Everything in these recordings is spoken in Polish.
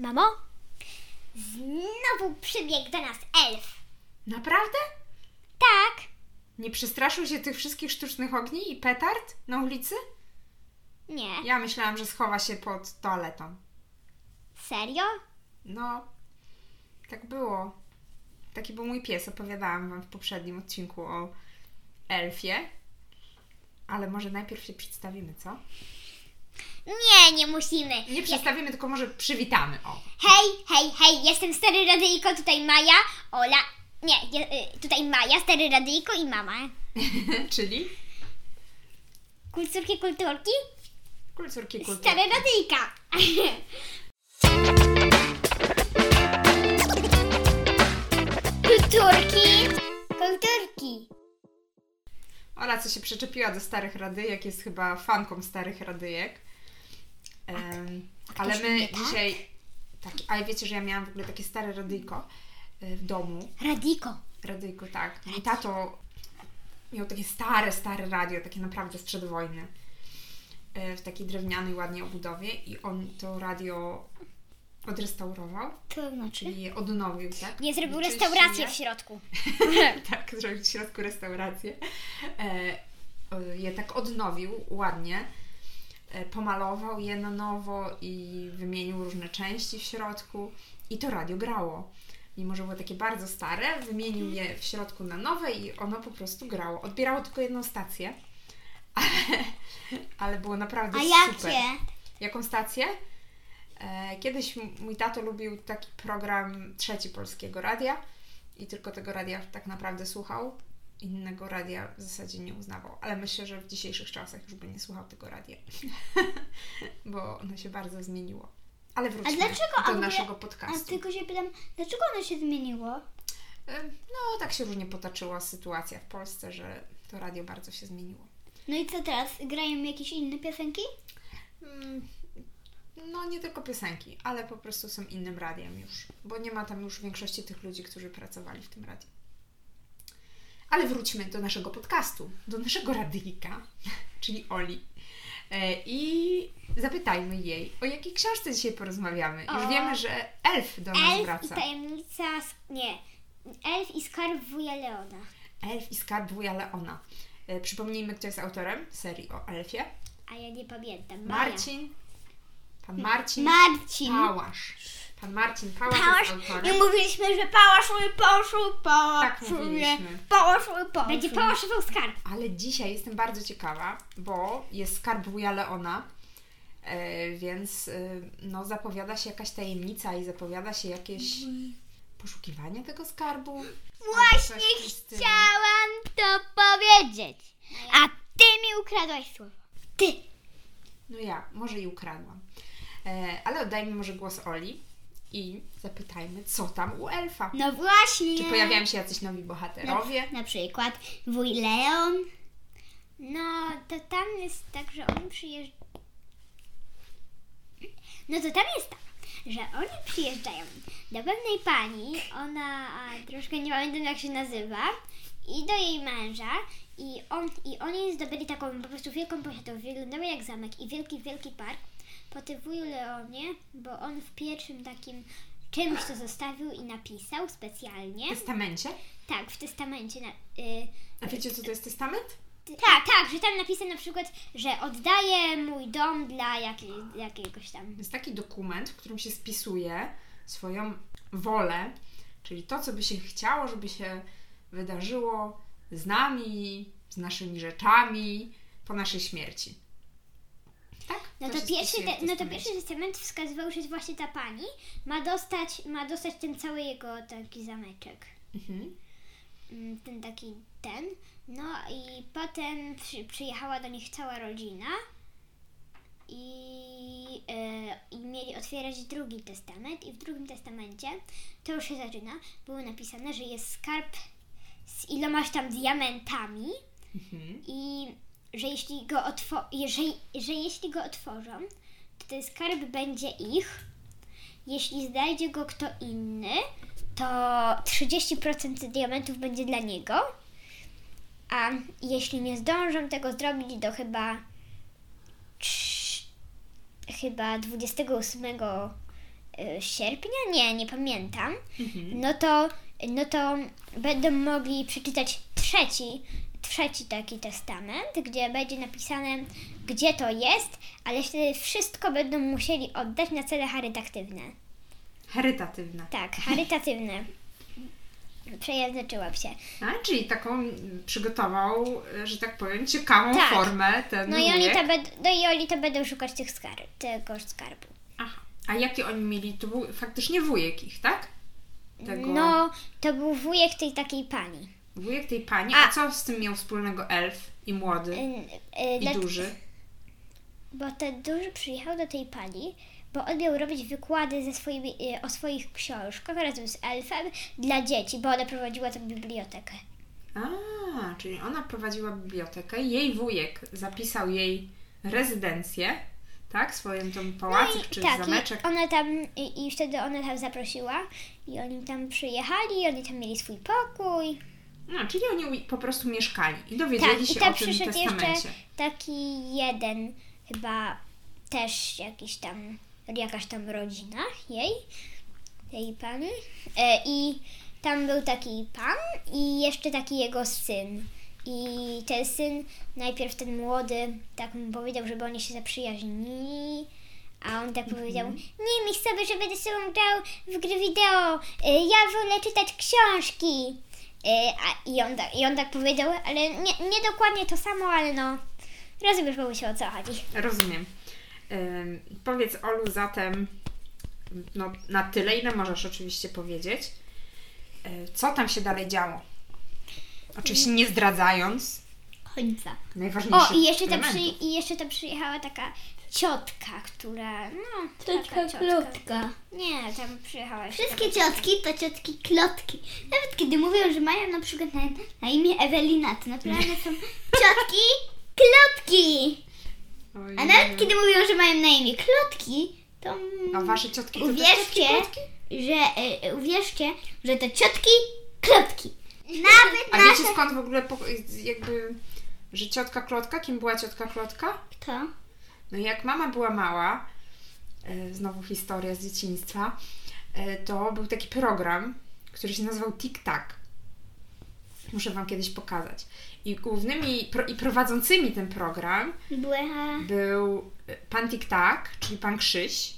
Mamo? Znowu przybiegł do nas elf. Naprawdę? Tak. Nie przestraszył się tych wszystkich sztucznych ogni i petard na ulicy? Nie. Ja myślałam, że schowa się pod toaletą. Serio? No, tak było. Taki był mój pies, opowiadałam Wam w poprzednim odcinku o elfie. Ale może najpierw się przedstawimy, co? Nie, nie musimy. Nie przedstawimy, tylko może przywitamy. O. Hej, hej, hej, jestem stary radyjko, tutaj Maja, Ola. Nie, je, y, tutaj Maja, stary radyjko i mama. Czyli Kulturki, kulturki? kulturki kultur. Stary radyjka. Kulturki, kulturki. Ola, co się przyczepiła do starych radyjek, jest chyba fanką starych radyjek. Em, ale my tak? dzisiaj... Tak, ale wiecie, że ja miałam w ogóle takie stare radyjko y, w domu. Radiko. Radyjko, tak. Mój tato miał takie stare, stare radio, takie naprawdę sprzed wojny. y, W takiej drewnianej, ładnie obudowie i on to radio odrestaurował, To znaczy? czyli je odnowił, tak? Nie zrobił Wyczyścił restaurację w środku. tak, zrobił w środku restaurację. E, je tak odnowił ładnie. E, pomalował je na nowo i wymienił różne części w środku. I to radio grało. Mimo, że było takie bardzo stare, wymienił je w środku na nowe i ono po prostu grało. Odbierało tylko jedną stację, ale, ale było naprawdę A super. jakie? Jaką stację? E, Kiedyś mój tato lubił taki program Trzeci Polskiego Radia i tylko tego radia tak naprawdę słuchał. Innego radia w zasadzie nie uznawał, ale myślę, że w dzisiejszych czasach już by nie słuchał tego radia, bo ono się bardzo zmieniło. Ale wróćmy dlaczego? A do naszego A podcastu. tylko się pytam, dlaczego ono się zmieniło? E, No, tak się różnie potoczyła sytuacja w Polsce, że to radio bardzo się zmieniło. No i co teraz? Grają jakieś inne piosenki? Mm, No, nie tylko piosenki, ale po prostu są innym radiem już, bo nie ma tam już większości tych ludzi, którzy pracowali w tym radiu. Ale wróćmy do naszego podcastu, do naszego radyjka, czyli Oli. E, I zapytajmy jej, o jakiej książce dzisiaj porozmawiamy. Już O. wiemy, że elf do nas Elf i wraca. tajemnica... Nie. Elf i skarb wuja Leona. Elf i skarb wuja Leona. E, Przypomnijmy, kto jest autorem serii o elfie. A ja nie pamiętam. Maja. Marcin. Pan Marcin Marcin. Pałasz. Pan Marcin Pałasz, Pałasz. jest Nie autorem. mówiliśmy, że pałaszuje, pałaszuje, pałaszuje. mówiliśmy. Pałaszuje, pałaszuje. Będzie pałaszował skarb. Ale dzisiaj jestem bardzo ciekawa, bo jest skarb wuja Leona, e, więc e, no, zapowiada się jakaś tajemnica i zapowiada się jakieś poszukiwanie tego skarbu. Właśnie chciałam to powiedzieć. A ty mi ukradłaś słowo. Ty. No ja, może i ukradłam. E, ale oddajmy może głos Oli i zapytajmy, co tam u elfa. No właśnie. Czy pojawiają się jacyś nowi bohaterowie? Na, na przykład wuj Leon. No, to tam jest tak, że oni przyjeżdżają. No to tam jest tak, że oni przyjeżdżają do pewnej pani, ona troszkę nie pamiętam jak się nazywa, i do jej męża, i, on, i oni zdobyli taką po prostu wielką posiadłość, wyglądały jak zamek i wielki, wielki park po tym wuju Leonie, bo on w pierwszym takim czymś to zostawił i napisał specjalnie. W testamencie? Tak, w testamencie. Na, y, A wiecie, co to jest testament? tak, tak, że tam napisano na przykład, że oddaję mój dom dla jakiej, jakiegoś tam. To jest taki dokument, w którym się spisuje swoją wolę, czyli to, co by się chciało, żeby się wydarzyło z nami, z naszymi rzeczami po naszej śmierci. Tak? No to, pierwszy, te, no to pierwszy testament wskazywał, że właśnie ta pani ma dostać, ma dostać ten cały jego taki zameczek. Mhm. Mm, Ten taki ten. No i potem przy, przyjechała do nich cała rodzina i, e, i mieli otwierać drugi testament i w drugim testamencie, to już się zaczyna, było napisane, że jest skarb z ilomaś tam diamentami Mhm. i że jeśli go, otwo- jeżeli, że jeśli go otworzą, to ten skarb będzie ich. Jeśli znajdzie go kto inny, to 30% diamentów będzie dla niego. A jeśli nie zdążą tego zrobić do chyba trz- chyba 28 y, sierpnia, nie, nie pamiętam, Mhm. no to, no to będą mogli przeczytać trzeci, trzeci taki testament, gdzie będzie napisane, gdzie to jest, ale wtedy wszystko będą musieli oddać na cele charytatywne. Charytatywna. Tak, charytatywne. Przejęzyczyłam się. A, czyli taką przygotował, że tak powiem, ciekawą Tak. formę ten No i, oni to no i oni to będą szukać tych skarb, tego skarbu. Aha. A jakie oni mieli? To był faktycznie wujek ich, tak? Tego No, to był wujek tej takiej pani. Wujek tej pani. A, A- co z tym miał wspólnego elf i młody y, i duży? Bo ten duży przyjechał do tej pani, bo on miał robić wykłady ze swoimi, y, o swoich książkach razem z elfem dla dzieci, bo ona prowadziła tę bibliotekę. A, czyli ona prowadziła bibliotekę, jej wujek zapisał jej rezydencję, tak? Swoją tą pałacyk czy tak, zameczek. i ona tam, i, i wtedy ona tam zaprosiła i oni tam przyjechali, i oni tam mieli swój pokój. No, czyli oni po prostu mieszkali i dowiedzieli Tak, i się tam o tym przyszedł testamencie. jeszcze taki jeden, chyba też jakiś tam, jakaś tam rodzina jej, tej pani. E, I tam był taki pan i jeszcze taki jego syn. I ten syn, najpierw ten młody, tak mu powiedział, żeby oni się zaprzyjaźnili. A on tak powiedział, nie myśl sobie, że będę sobą grał w gry wideo. E, Ja wolę czytać książki. E, a, i, on tak, I on tak powiedział, ale nie, nie dokładnie to samo, ale no, rozumiesz, się o co chodzi. Rozumiem. Ym, powiedz Olu zatem no, na tyle, ile możesz oczywiście powiedzieć. Y, co tam się dalej działo? Oczywiście nie zdradzając Końca. najważniejszych O, i jeszcze, elementów. przy, i jeszcze tam przyjechała taka ciotka, która, no, Ciotka taka klotka. Nie, tam przyjechała jeszcze Wszystkie ciotki to ciotki klotki. Nawet kiedy mówią, że mają na przykład na, na imię Ewelina, to naprawdę są ciotki klotki. Oj, A nie nawet kiedy mówią, że mają na imię klotki, to A wasze ciotki to też uwierzcie, że e, e, uwierzcie, że to ciotki klotki. Nawet A nasze... wiecie skąd w ogóle po, jakby, że ciotka Klotka? Kim była ciotka Klotka? Kto? No jak mama była mała, e, znowu historia z dzieciństwa, e, to był taki program, który się nazywał Tik Tak. Muszę Wam kiedyś pokazać. I głównymi pro, i prowadzącymi ten program był e, pan Tik Tak, czyli pan Krzyś.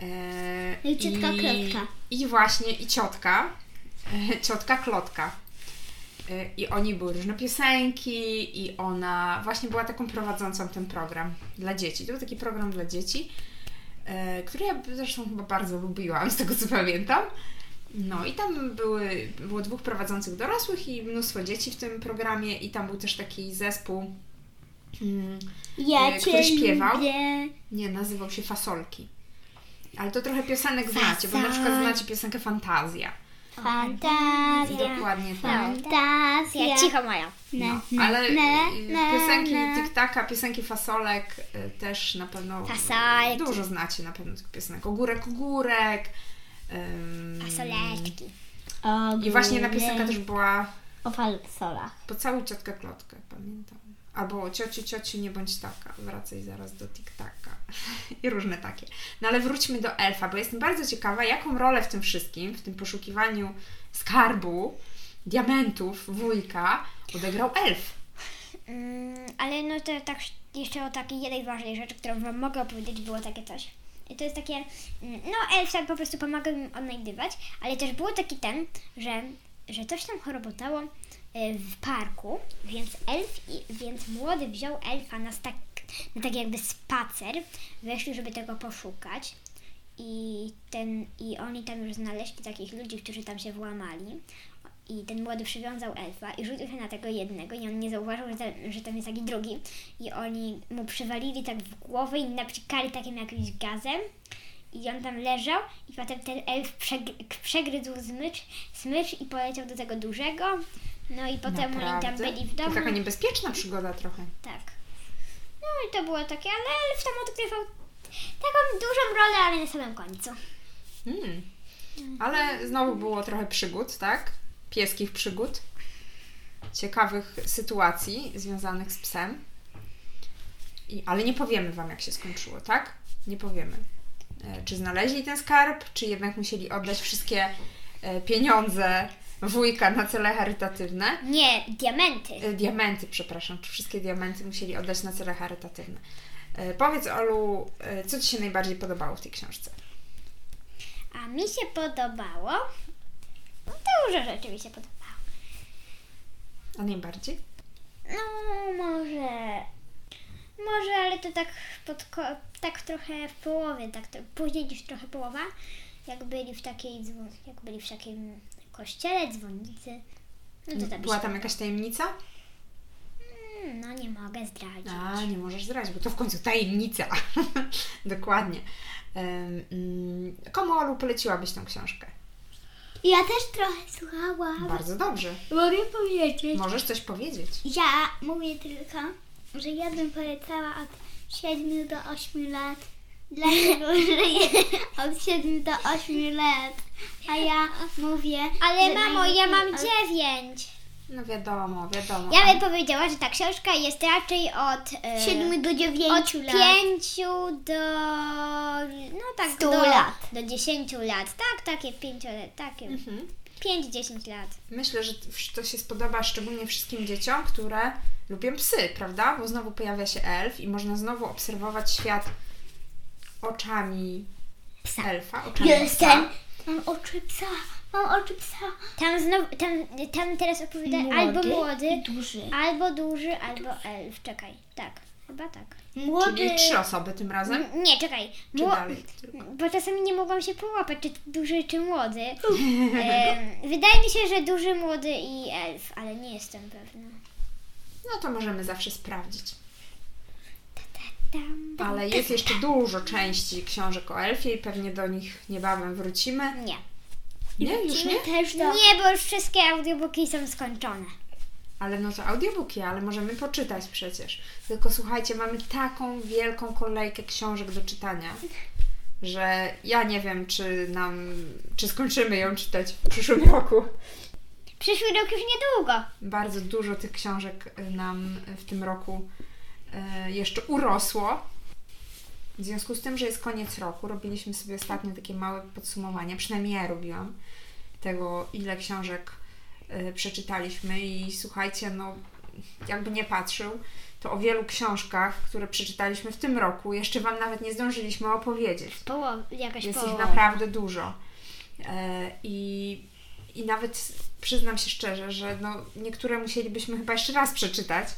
E, I ciotka Klotka. I właśnie, i ciotka, e, ciotka Klotka. E, I oni były różne piosenki, i ona właśnie była taką prowadzącą ten program dla dzieci. To był taki program dla dzieci, e, który ja zresztą chyba bardzo lubiłam, z tego co pamiętam. No i tam były, było dwóch prowadzących dorosłych i mnóstwo dzieci w tym programie, i tam był też taki zespół. Mm, Ja cię który śpiewał. lubię. nie, nazywał się Fasolki. Ale to trochę piosenek znacie, bo na przykład znacie piosenkę Fantazja. Fantazja. Dokładnie tak. Fantazja. Ja, cicho Maja. Na, No, na, ale na, y, na, piosenki na. Tiktaka, piosenki Fasolek y, też na pewno Fasolki. dużo znacie na pewno tych piosenek. Ogórek, ogórek. ym, Fasoleczki. I właśnie jedna piosenka też była O falsolach. po całą ciotkę klotkę, pamiętam. Albo ciociu, ciociu, nie bądź taka, wracaj zaraz do tiktaka. I różne takie. No ale wróćmy do elfa, bo jestem bardzo ciekawa, jaką rolę w tym wszystkim, w tym poszukiwaniu skarbu, diamentów, wujka, odegrał elf. Mm, ale no to tak jeszcze o takiej jednej ważnej rzeczy, którą Wam mogę opowiedzieć, było takie coś. I to jest takie, mm, no elf tak po prostu pomaga im odnajdywać, ale też było taki ten, że, że coś tam chorobotało w parku, więc elf, więc młody wziął elfa na, tak, na taki jakby spacer, weszli, żeby tego poszukać. I, ten, I oni tam już znaleźli takich ludzi, którzy tam się włamali. I ten młody przywiązał elfa i rzucił się na tego jednego i on nie zauważył, że, tam- że tam jest taki drugi. I oni mu przywalili tak w głowę i napcikali takim jakimś gazem. I on tam leżał i potem ten elf przegr- przegryzł smycz, smycz i poleciał do tego dużego. No i potem oni tam Naprawdę? byli w To domu. taka niebezpieczna przygoda trochę. Tak. No i to było takie, ale elf tam odgrywał taką dużą rolę, ale na samym końcu. Mm. Ale znowu było trochę przygód, tak? Pieskich przygód. Ciekawych sytuacji związanych z psem. I, ale nie powiemy Wam, jak się skończyło, tak? Nie powiemy. e, czy znaleźli ten skarb, czy jednak musieli oddać wszystkie e, pieniądze wujka na cele charytatywne. Nie, diamenty. E, Diamenty, przepraszam, czy wszystkie diamenty musieli oddać na cele charytatywne. E, Powiedz, Olu, e, co Ci się najbardziej podobało w tej książce? A mi się podobało. No, dużo rzeczy mi się podobało. A najbardziej? No, może. Może, ale to tak, pod, tak trochę w połowie, tak to, później niż trochę połowa, jak byli w takiej, jak byli w takim kościele, dzwonnicy. No to tam Była tam jakaś tajemnica? Mm, No nie mogę zdradzić. A, nie możesz zdradzić, bo to w końcu tajemnica. Dokładnie. Mm, Komu, Olu, poleciłabyś tę książkę? Ja też trochę słuchałam. Bardzo dobrze. Mogę powiedzieć? Możesz coś powiedzieć. Ja mówię tylko, że ja bym polecała od 7 do 8 lat. Dlatego, że jest od 7 do 8 lat. A ja mówię. Ale że mamo, ja mam najlepiej od- dziewięć. No wiadomo, wiadomo. Ja bym powiedziała, że ta książka jest raczej od e, 7 do 9 od lat. 5 do no tak 100 do, lat. do 10 lat. Tak, takie 5 lat, takie Mhm. 5-10 lat. Myślę, że to się spodoba szczególnie wszystkim dzieciom, które lubią psy, prawda? Bo znowu pojawia się elf i można znowu obserwować świat oczami Psa. elfa, oczami Jestem. psa. Mam oczy psa. Mam oczy psa. Tam znowu, tam, tam teraz opowiada albo młody, i duży. albo duży, albo elf. Czekaj, tak, chyba tak. Młody. Czyli trzy osoby tym razem? M- Nie, czekaj. Czy Mło- dalej? tylko? Bo czasami nie mogłam się połapać, czy duży, czy młody. Em, wydaje mi się, że duży, młody i elf, ale nie jestem pewna. No to możemy zawsze sprawdzić. Ale jest jeszcze dużo części książek o elfie i pewnie do nich niebawem wrócimy. Nie. Nie, już nie? też do... Nie, bo już wszystkie audiobooki są skończone. Ale no to audiobooki, ale możemy poczytać przecież. Tylko słuchajcie, mamy taką wielką kolejkę książek do czytania, że ja nie wiem, czy nam, czy skończymy ją czytać w przyszłym roku. Przyszły rok już niedługo. Bardzo dużo tych książek nam w tym roku jeszcze urosło. W związku z tym, że jest koniec roku, robiliśmy sobie ostatnio takie małe podsumowanie, przynajmniej ja robiłam, tego ile książek y, przeczytaliśmy i słuchajcie, no jakby nie patrzył, to o wielu książkach, które przeczytaliśmy w tym roku, jeszcze Wam nawet nie zdążyliśmy opowiedzieć. Połowa, jakaś Jest ich naprawdę dużo. E, I, I nawet przyznam się szczerze, że no, niektóre musielibyśmy chyba jeszcze raz przeczytać,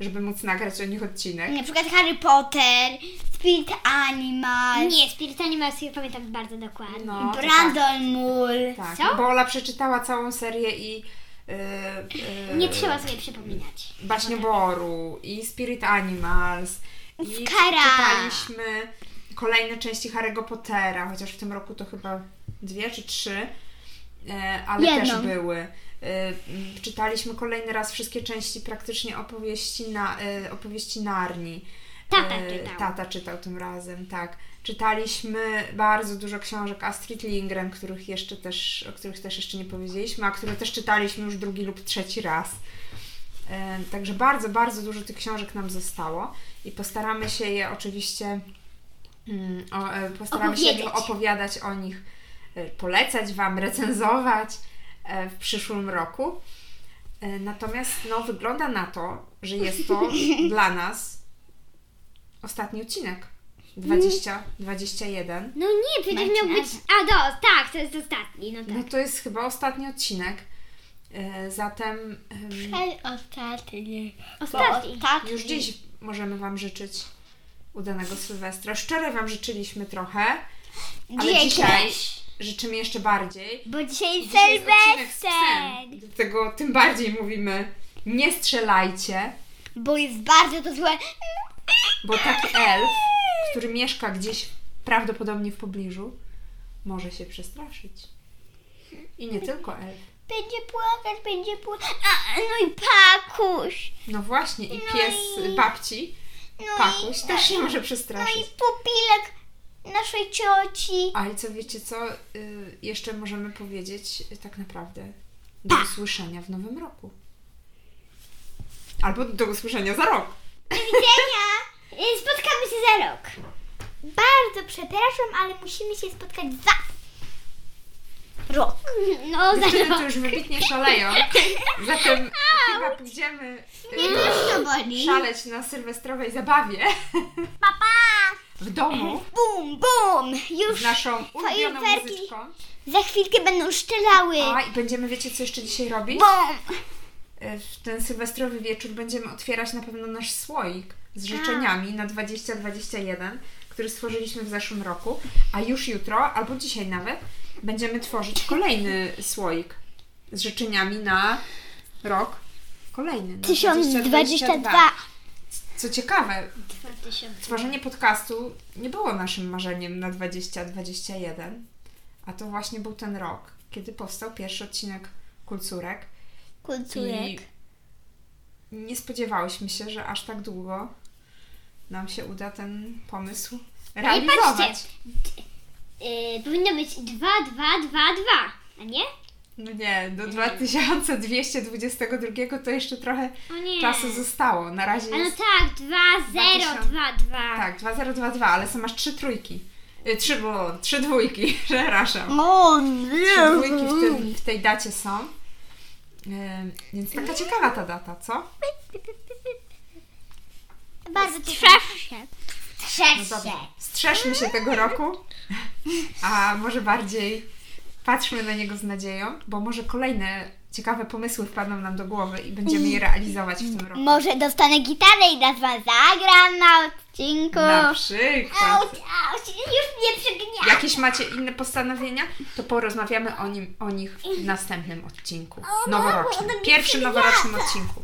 żeby móc nagrać o nich odcinek. Na przykład Harry Potter, Spirit Animal, Nie, Spirit Animals ja pamiętam bardzo dokładnie. No, Brandon Moore. tak, Co? tak. Bo Ola przeczytała całą serię i yy, yy, Nie trzeba sobie przypominać. Baśnioboru i Spirit Animals i Skara. czytaliśmy kolejne części Harry'ego Pottera, chociaż w tym roku to chyba dwie czy trzy, e, ale Jedną. też były. M, Czytaliśmy kolejny raz wszystkie części praktycznie opowieści, na, e, opowieści Narni. Tata E, czytał. Tata czytał tym razem, tak. Czytaliśmy bardzo dużo książek Astrid Lindgren, których jeszcze też, o których też jeszcze nie powiedzieliśmy, a które też czytaliśmy już drugi lub trzeci raz. Także bardzo, bardzo dużo tych książek nam zostało i postaramy się je oczywiście mm, postaramy się Opowiedzieć. opowiadać o nich, polecać Wam, recenzować w przyszłym roku. E, Natomiast no, wygląda na to, że jest to dla nas ostatni odcinek. 20, 21. No nie, przecież miał być... A, do, tak, to jest ostatni, no tak. No to jest chyba ostatni odcinek. E, Zatem em, Hej, ostatni. Ostatni. Już dziś możemy Wam życzyć udanego Sylwestra. Wczoraj Wam życzyliśmy trochę, ale Dzień dzisiaj też. Życzymy jeszcze bardziej. Bo dzisiaj Dzisiaj Sylwester. Dlatego tym bardziej mówimy nie strzelajcie, Bo jest bardzo to złe. bo taki elf, który mieszka gdzieś prawdopodobnie w pobliżu, może się przestraszyć. I nie tylko elf. Będzie płakać, będzie płakać. A, no i Pakuś. No właśnie, i No pies i- babci, No Pakuś, i, też się może No i przestraszyć. pupilek naszej cioci. A i co wiecie co? Y, jeszcze możemy powiedzieć y, tak naprawdę do usłyszenia w nowym roku. Albo do usłyszenia za rok. Do widzenia. Y, Spotkamy się za rok. Bardzo przepraszam, ale musimy się spotkać za rok. No, Dziewczyny za to już wybitnie szaleją, zatem chyba pójdziemy Nie y, też to boli. szaleć na sylwestrowej zabawie Papa! W domu Bum, bum! z Już naszą ulubioną Fajerwerki. muzyczką. za chwilkę będą szczelały. A i będziemy, wiecie co jeszcze dzisiaj robić? Bum! E, W ten sylwestrowy wieczór będziemy otwierać na pewno nasz słoik z życzeniami na 2021, który stworzyliśmy w zeszłym roku, a już jutro, albo dzisiaj nawet, będziemy tworzyć kolejny słoik z życzeniami na rok kolejny. Na 1022. Co ciekawe, 2000. tworzenie podcastu nie było naszym marzeniem na 2021, a to właśnie był ten rok, kiedy powstał pierwszy odcinek Kulcurek. I Kulturek. nie spodziewałyśmy się, że aż tak długo nam się uda ten pomysł No i realizować. patrzcie, yy, powinno być 2, 2, 2, 2, a nie? No nie, do 2222 to jeszcze trochę nie. czasu zostało. Na razie A no jest tak, 2, 0, 2000. 2, 2. tak, 2022, ale są masz trzy trójki. Y, Trzy, bo, trzy dwójki, przepraszam. O, Trzy dwójki w, tym, w tej dacie są. Y, Więc taka ciekawa ta data, co? Bardzo Strzeż się. No Strzeż się. Strzeżmy się tego roku, a może bardziej patrzmy na niego z nadzieją, bo może kolejne ciekawe pomysły wpadną nam do głowy i będziemy je realizować w tym roku. Może dostanę gitarę i nas was zagram na odcinku. Na przykład. Auć, auć, już mnie przygnia. Jakieś macie inne postanowienia, to porozmawiamy o, nim, o nich w następnym odcinku. Noworocznym. no, no, Pierwszym no, noworocznym odcinku.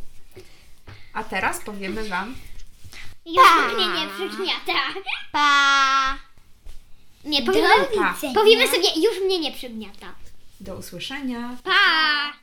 A teraz powiemy Wam Już mnie nie przygniata. Pa. Nie, powiemy, powiemy sobie, już mnie nie przygniata. do usłyszenia. Pa!